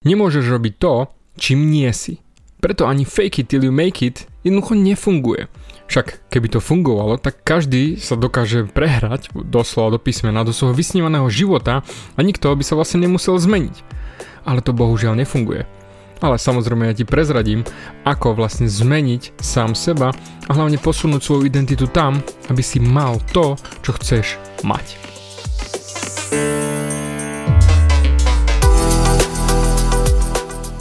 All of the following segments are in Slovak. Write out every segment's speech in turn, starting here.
Nemôžeš robiť to, čím nie si. Preto ani fake it till you make it jednoducho nefunguje. Však keby to fungovalo, tak každý sa dokáže prehrať doslova do písmena do svojho vysnívaného života a nikto by sa vlastne nemusel zmeniť. Ale to bohužiaľ nefunguje. Ale samozrejme ja ti prezradím, ako vlastne zmeniť sám seba a hlavne posunúť svoju identitu tam, aby si mal to, čo chceš mať.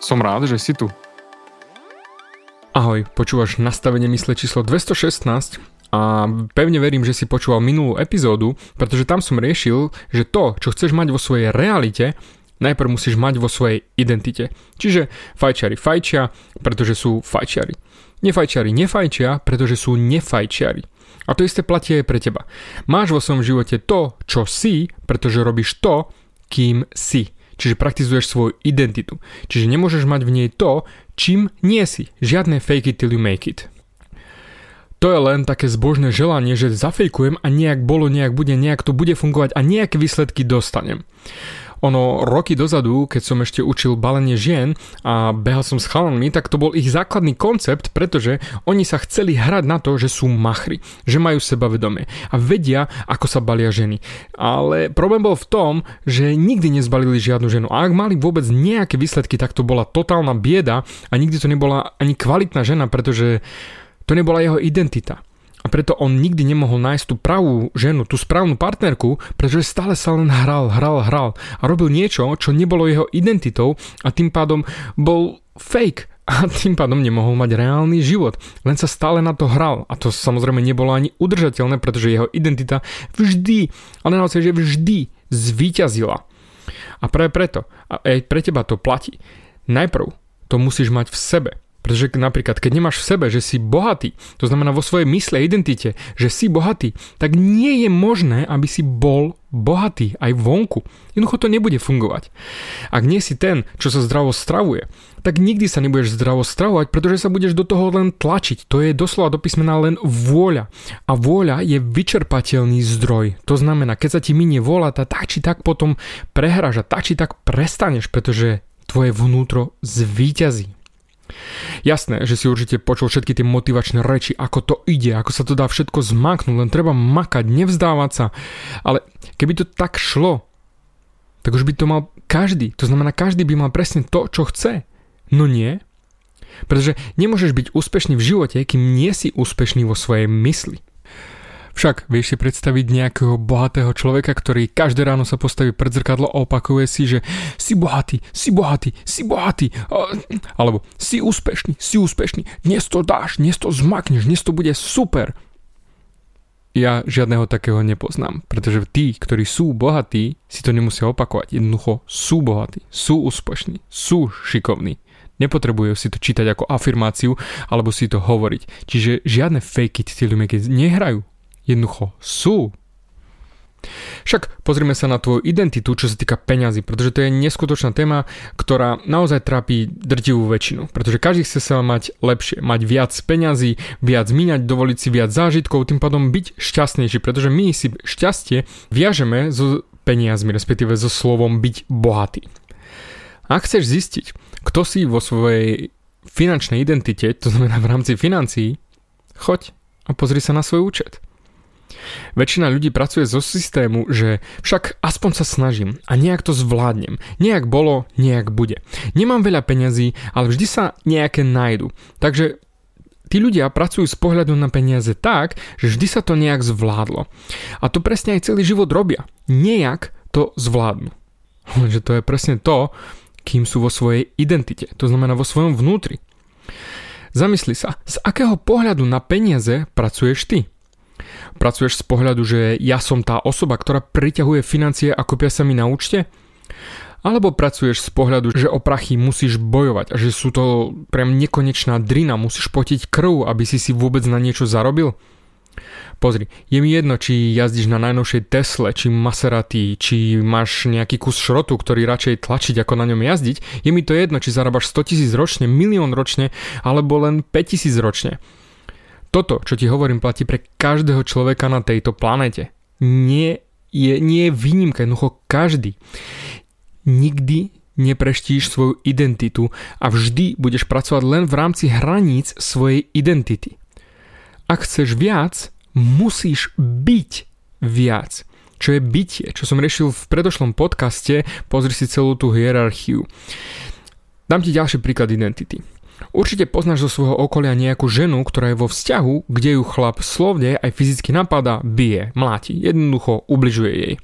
Som rád, že si tu. Ahoj, počúvaš nastavenie mysle číslo 216 a pevne verím, že si počúval minulú epizódu, pretože tam som riešil, že to, čo chceš mať vo svojej realite, najprv musíš mať vo svojej identite. Čiže fajčiari fajčia, pretože sú fajčiari. Nefajčiari nefajčia, pretože sú nefajčiari. A to isté platí aj pre teba. Máš vo svojom živote to, čo si, pretože robíš to, kým si. Čiže praktizuješ svoju identitu. Čiže nemôžeš mať v nej to, čím nie si. Žiadne fake it till you make it. To je len také zbožné želanie, že zafejkujem a nejak bolo, nejak bude, nejak to bude fungovať a nejaké výsledky dostanem. Ono roky dozadu, keď som ešte učil balenie žien a behal som s chalanmi, tak to bol ich základný koncept, pretože oni sa chceli hrať na to, že sú machry, že majú sebavedomie a vedia, ako sa balia ženy. Ale problém bol v tom, že nikdy nezbalili žiadnu ženu a ak mali vôbec nejaké výsledky, tak to bola totálna bieda a nikdy to nebola ani kvalitná žena, pretože to nebola jeho identita. Preto on nikdy nemohol nájsť tú pravú ženu, tú správnu partnerku, pretože stále sa len hral, hral, hral a robil niečo, čo nebolo jeho identitou a tým pádom bol fake a tým pádom nemohol mať reálny život. Len sa stále na to hral a to samozrejme nebolo ani udržateľné, pretože jeho identita vždy, ale naozaj, že vždy zvíťazila. A práve preto, a aj pre teba to platí. Najprv to musíš mať v sebe. Pretože napríklad, keď nemáš v sebe, že si bohatý, to znamená vo svojej mysle, identite, že si bohatý, tak nie je možné, aby si bol bohatý aj vonku. Jednoducho to nebude fungovať. Ak nie si ten, čo sa zdravo stravuje, tak nikdy sa nebudeš zdravo stravovať, pretože sa budeš do toho len tlačiť. To je doslova do písmena len vôľa. A vôľa je vyčerpateľný zdroj. To znamená, keď sa ti minie vôľa, tak či tak potom prehráš a tak či tak prestaneš, pretože tvoje vnútro zvíťazí. Jasné, že si určite počul všetky tie motivačné reči, ako to ide, ako sa to dá všetko zmaknúť, len treba makať, nevzdávať sa. Ale keby to tak šlo, tak už by to mal každý. To znamená, každý by mal presne to, čo chce. No nie. Pretože nemôžeš byť úspešný v živote, kým nie si úspešný vo svojej mysli. Však vieš si predstaviť nejakého bohatého človeka, ktorý každé ráno sa postaví pred zrkadlo a opakuje si, že si bohatý, si bohatý, si bohatý, alebo si úspešný, si úspešný, dnes to dáš, dnes to zmakneš, dnes to bude super. Ja žiadneho takého nepoznám, pretože tí, ktorí sú bohatí, si to nemusia opakovať. Jednoducho sú bohatí, sú úspešní, sú šikovní. Nepotrebujú si to čítať ako afirmáciu alebo si to hovoriť. Čiže žiadne fake it till you nehrajú jednoducho sú. Však pozrime sa na tvoju identitu, čo sa týka peňazí, pretože to je neskutočná téma, ktorá naozaj trápi drtivú väčšinu. Pretože každý chce sa mať lepšie, mať viac peňazí, viac míňať, dovoliť si viac zážitkov, tým pádom byť šťastnejší, pretože my si šťastie viažeme so peniazmi, respektíve so slovom byť bohatý. Ak chceš zistiť, kto si vo svojej finančnej identite, to znamená v rámci financií, choď a pozri sa na svoj účet. Väčšina ľudí pracuje zo systému, že však aspoň sa snažím a nejak to zvládnem. Nejak bolo, nejak bude. Nemám veľa peňazí, ale vždy sa nejaké nájdu. Takže Tí ľudia pracujú z pohľadu na peniaze tak, že vždy sa to nejak zvládlo. A to presne aj celý život robia. Nejak to zvládnu. Lenže to je presne to, kým sú vo svojej identite, to znamená vo svojom vnútri. Zamysli sa, z akého pohľadu na peniaze pracuješ ty? Pracuješ z pohľadu, že ja som tá osoba, ktorá priťahuje financie a kopia sa mi na účte? Alebo pracuješ z pohľadu, že o prachy musíš bojovať a že sú to priam nekonečná drina, musíš potiť krv, aby si si vôbec na niečo zarobil? Pozri, je mi jedno, či jazdíš na najnovšej Tesle, či Maserati, či máš nejaký kus šrotu, ktorý radšej tlačiť, ako na ňom jazdiť. Je mi to jedno, či zarábaš 100 tisíc ročne, milión ročne, alebo len 5 tisíc ročne. Toto, čo ti hovorím, platí pre každého človeka na tejto planete. Nie je, nie je výnimka, jednoducho každý nikdy nepreštíš svoju identitu a vždy budeš pracovať len v rámci hraníc svojej identity. Ak chceš viac, musíš byť viac. Čo je bytie, čo som riešil v predošlom podcaste, pozri si celú tú hierarchiu. Dám ti ďalší príklad identity. Určite poznáš zo svojho okolia nejakú ženu, ktorá je vo vzťahu, kde ju chlap slovne aj fyzicky napadá, bije, mláti, jednoducho ubližuje jej.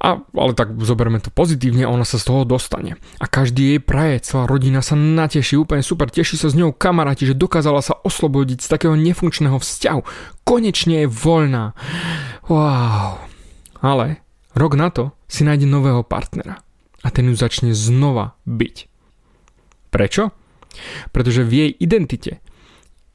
A, ale tak zoberme to pozitívne, ona sa z toho dostane. A každý jej praje, celá rodina sa nateší, úplne super, teší sa s ňou kamaráti, že dokázala sa oslobodiť z takého nefunkčného vzťahu. Konečne je voľná. Wow. Ale rok na to si nájde nového partnera. A ten ju začne znova byť. Prečo? Pretože v jej identite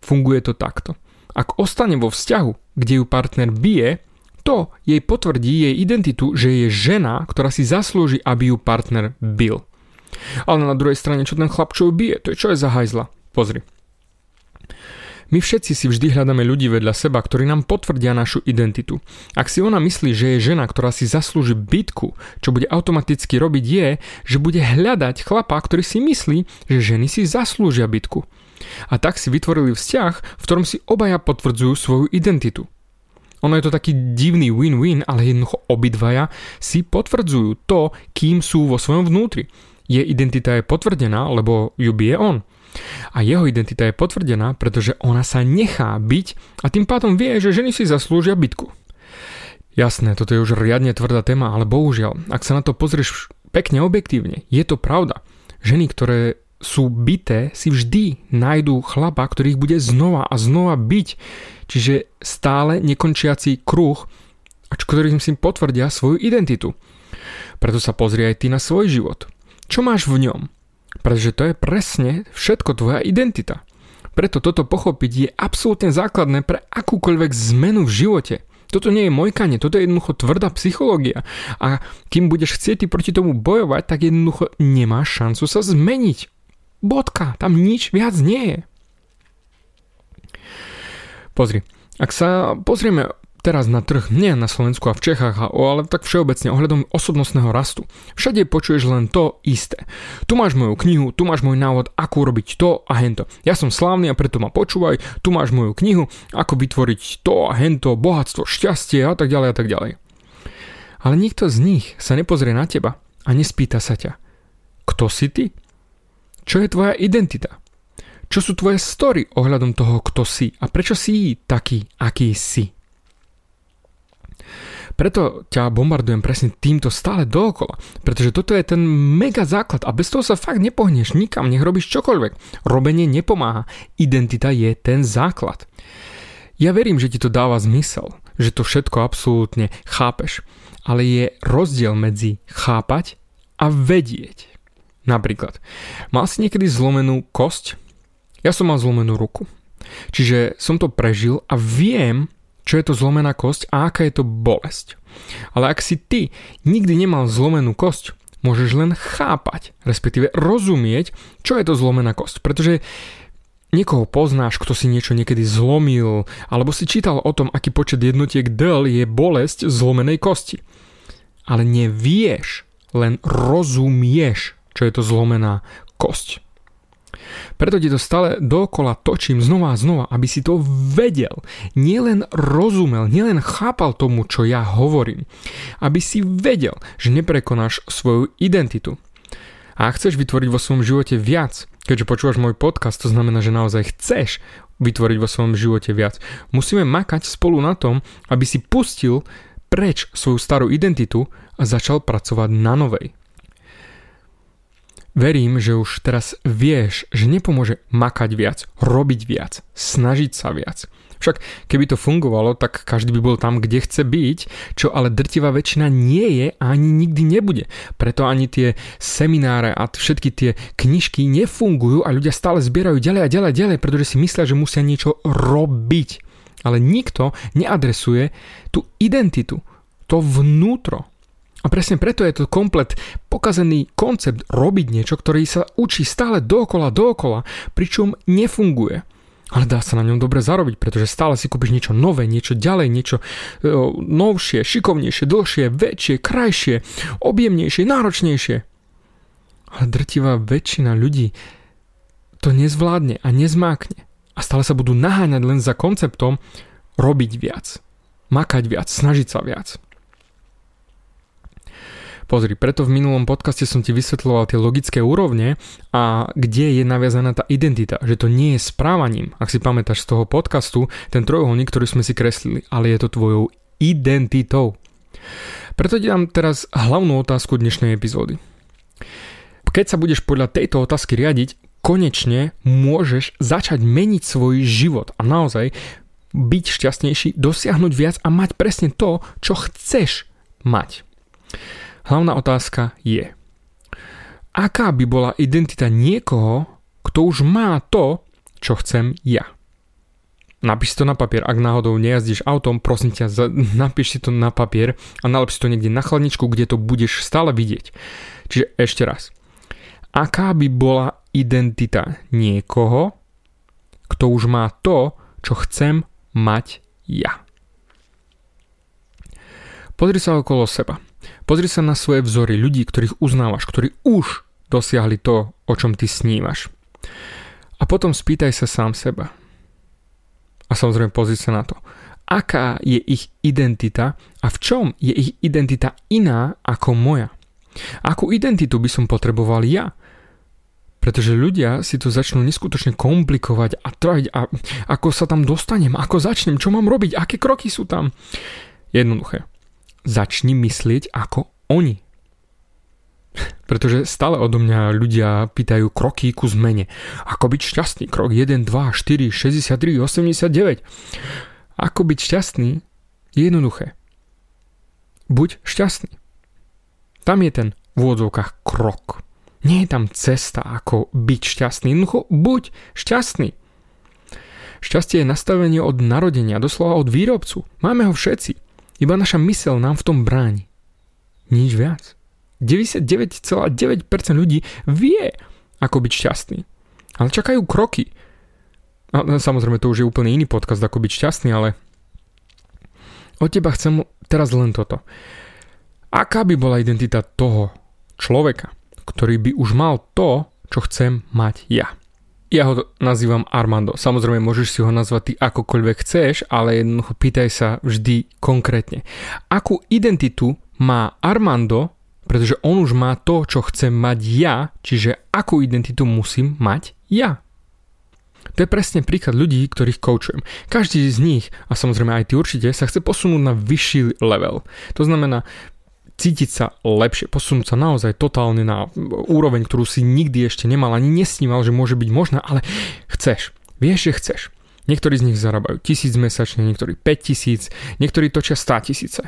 funguje to takto. Ak ostane vo vzťahu, kde ju partner bije, to jej potvrdí jej identitu, že je žena, ktorá si zaslúži, aby ju partner bil. Ale na druhej strane, čo ten chlap čo ju bije, to je čo je za hajzla. Pozri. My všetci si vždy hľadáme ľudí vedľa seba, ktorí nám potvrdia našu identitu. Ak si ona myslí, že je žena, ktorá si zaslúži bytku, čo bude automaticky robiť je, že bude hľadať chlapa, ktorý si myslí, že ženy si zaslúžia bytku. A tak si vytvorili vzťah, v ktorom si obaja potvrdzujú svoju identitu. Ono je to taký divný win-win, ale jednoducho obidvaja si potvrdzujú to, kým sú vo svojom vnútri. Je identita je potvrdená, lebo ju bije on. A jeho identita je potvrdená, pretože ona sa nechá byť a tým pádom vie, že ženy si zaslúžia bytku. Jasné, toto je už riadne tvrdá téma, ale bohužiaľ, ak sa na to pozrieš pekne objektívne, je to pravda. Ženy, ktoré sú byté, si vždy nájdú chlapa, ktorý ich bude znova a znova byť. Čiže stále nekončiaci kruh, ktorým si potvrdia svoju identitu. Preto sa pozri aj ty na svoj život. Čo máš v ňom? Pretože to je presne všetko tvoja identita. Preto toto pochopiť je absolútne základné pre akúkoľvek zmenu v živote. Toto nie je mojkanie, toto je jednoducho tvrdá psychológia. A kým budeš chcieť ty proti tomu bojovať, tak jednoducho nemáš šancu sa zmeniť. Bodka, tam nič viac nie je. Pozri, ak sa pozrieme teraz na trh, nie na Slovensku a v Čechách, ale tak všeobecne ohľadom osobnostného rastu. Všade počuješ len to isté. Tu máš moju knihu, tu máš môj návod, ako urobiť to a hento. Ja som slávny a preto ma počúvaj, tu máš moju knihu, ako vytvoriť to a hento, bohatstvo, šťastie a tak ďalej a tak ďalej. Ale nikto z nich sa nepozrie na teba a nespýta sa ťa, kto si ty? Čo je tvoja identita? Čo sú tvoje story ohľadom toho, kto si a prečo si taký, aký si? Preto ťa bombardujem presne týmto stále dookola, pretože toto je ten mega základ a bez toho sa fakt nepohneš nikam, nech robíš čokoľvek. Robenie nepomáha, identita je ten základ. Ja verím, že ti to dáva zmysel, že to všetko absolútne chápeš, ale je rozdiel medzi chápať a vedieť. Napríklad, mal si niekedy zlomenú kosť? Ja som mal zlomenú ruku. Čiže som to prežil a viem, čo je to zlomená kosť a aká je to bolesť. Ale ak si ty nikdy nemal zlomenú kosť, môžeš len chápať, respektíve rozumieť, čo je to zlomená kosť. Pretože niekoho poznáš, kto si niečo niekedy zlomil, alebo si čítal o tom, aký počet jednotiek del je bolesť zlomenej kosti. Ale nevieš, len rozumieš čo je to zlomená kosť. Preto ti to stále dokola točím znova a znova, aby si to vedel. Nielen rozumel, nielen chápal tomu, čo ja hovorím. Aby si vedel, že neprekonáš svoju identitu. A ak chceš vytvoriť vo svojom živote viac, keďže počúvaš môj podcast, to znamená, že naozaj chceš vytvoriť vo svojom živote viac. Musíme makať spolu na tom, aby si pustil preč svoju starú identitu a začal pracovať na novej. Verím, že už teraz vieš, že nepomôže makať viac, robiť viac, snažiť sa viac. Však keby to fungovalo, tak každý by bol tam, kde chce byť, čo ale drtivá väčšina nie je a ani nikdy nebude. Preto ani tie semináre a všetky tie knižky nefungujú a ľudia stále zbierajú ďalej a ďalej a ďalej, pretože si myslia, že musia niečo robiť. Ale nikto neadresuje tú identitu, to vnútro, a presne preto je to komplet pokazený koncept robiť niečo, ktorý sa učí stále dokola, dokola, pričom nefunguje. Ale dá sa na ňom dobre zarobiť, pretože stále si kúpiš niečo nové, niečo ďalej, niečo e, novšie, šikovnejšie, dlhšie, väčšie, krajšie, objemnejšie, náročnejšie. Ale drtivá väčšina ľudí to nezvládne a nezmákne. A stále sa budú naháňať len za konceptom robiť viac, makať viac, snažiť sa viac. Pozri, preto v minulom podcaste som ti vysvetľoval tie logické úrovne a kde je naviazaná tá identita, že to nie je správaním, ak si pamätáš z toho podcastu, ten trojuholník, ktorý sme si kreslili, ale je to tvojou identitou. Preto ti dám teraz hlavnú otázku dnešnej epizódy. Keď sa budeš podľa tejto otázky riadiť, konečne môžeš začať meniť svoj život a naozaj byť šťastnejší, dosiahnuť viac a mať presne to, čo chceš mať. Hlavná otázka je, aká by bola identita niekoho, kto už má to, čo chcem ja. Napíš si to na papier, ak náhodou nejazdíš autom, prosím ťa, napíš si to na papier a nalep si to niekde na chladničku, kde to budeš stále vidieť. Čiže ešte raz. Aká by bola identita niekoho, kto už má to, čo chcem mať ja. Pozri sa okolo seba. Pozri sa na svoje vzory ľudí, ktorých uznávaš, ktorí už dosiahli to, o čom ty snívaš. A potom spýtaj sa sám seba. A samozrejme pozri sa na to. Aká je ich identita a v čom je ich identita iná ako moja? Akú identitu by som potreboval ja? Pretože ľudia si to začnú neskutočne komplikovať a trajiť a ako sa tam dostanem, ako začnem, čo mám robiť, aké kroky sú tam. Jednoduché začni myslieť ako oni. Pretože stále odo mňa ľudia pýtajú kroky ku zmene. Ako byť šťastný? Krok 1, 2, 4, 63, 89. Ako byť šťastný je jednoduché. Buď šťastný. Tam je ten v úvodzovkách krok. Nie je tam cesta, ako byť šťastný. Jednoducho, buď šťastný. Šťastie je nastavenie od narodenia, doslova od výrobcu. Máme ho všetci. Iba naša mysel nám v tom bráni. Nič viac. 99,9% ľudí vie, ako byť šťastný. Ale čakajú kroky. A samozrejme, to už je úplne iný podcast, ako byť šťastný, ale od teba chcem teraz len toto. Aká by bola identita toho človeka, ktorý by už mal to, čo chcem mať ja? Ja ho nazývam Armando. Samozrejme, môžeš si ho nazvať ty akokoľvek chceš, ale jednoducho pýtaj sa vždy konkrétne. Akú identitu má Armando, pretože on už má to, čo chcem mať ja, čiže akú identitu musím mať ja. To je presne príklad ľudí, ktorých koučujem. Každý z nich, a samozrejme aj ty určite, sa chce posunúť na vyšší level. To znamená, cítiť sa lepšie, posunúť sa naozaj totálne na úroveň, ktorú si nikdy ešte nemal, ani nesníval, že môže byť možná, ale chceš. Vieš, že chceš. Niektorí z nich zarábajú tisíc mesačne, niektorí 5 tisíc, niektorí točia 100 tisíce.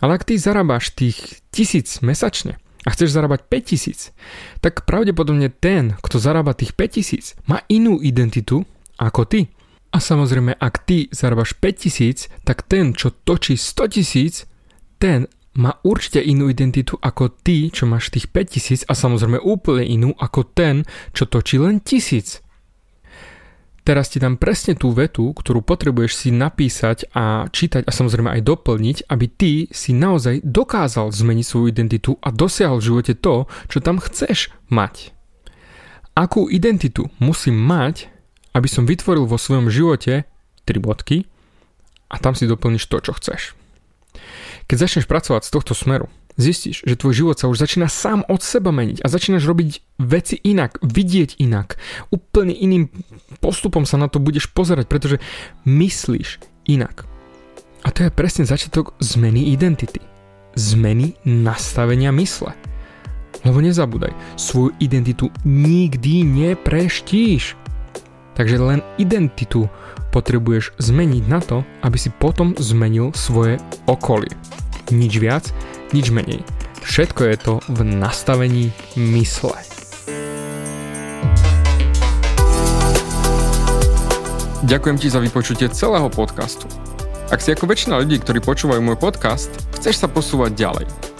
Ale ak ty zarábaš tých tisíc mesačne a chceš zarábať 5 tisíc, tak pravdepodobne ten, kto zarába tých 5 tisíc, má inú identitu ako ty. A samozrejme, ak ty zarábaš 5 tisíc, tak ten, čo točí 100 tisíc, ten má určite inú identitu ako ty, čo máš tých 5000 a samozrejme úplne inú ako ten, čo točí len 1000. Teraz ti dám presne tú vetu, ktorú potrebuješ si napísať a čítať a samozrejme aj doplniť, aby ty si naozaj dokázal zmeniť svoju identitu a dosiahol v živote to, čo tam chceš mať. akú identitu musím mať, aby som vytvoril vo svojom živote tri bodky a tam si doplníš to, čo chceš. Keď začneš pracovať z tohto smeru, zistíš, že tvoj život sa už začína sám od seba meniť a začínaš robiť veci inak, vidieť inak. Úplne iným postupom sa na to budeš pozerať, pretože myslíš inak. A to je presne začiatok zmeny identity. Zmeny nastavenia mysle. Lebo nezabúdaj, svoju identitu nikdy nepreštíš. Takže len identitu potrebuješ zmeniť na to, aby si potom zmenil svoje okolie. Nič viac, nič menej. Všetko je to v nastavení mysle. Ďakujem ti za vypočutie celého podcastu. Ak si ako väčšina ľudí, ktorí počúvajú môj podcast, chceš sa posúvať ďalej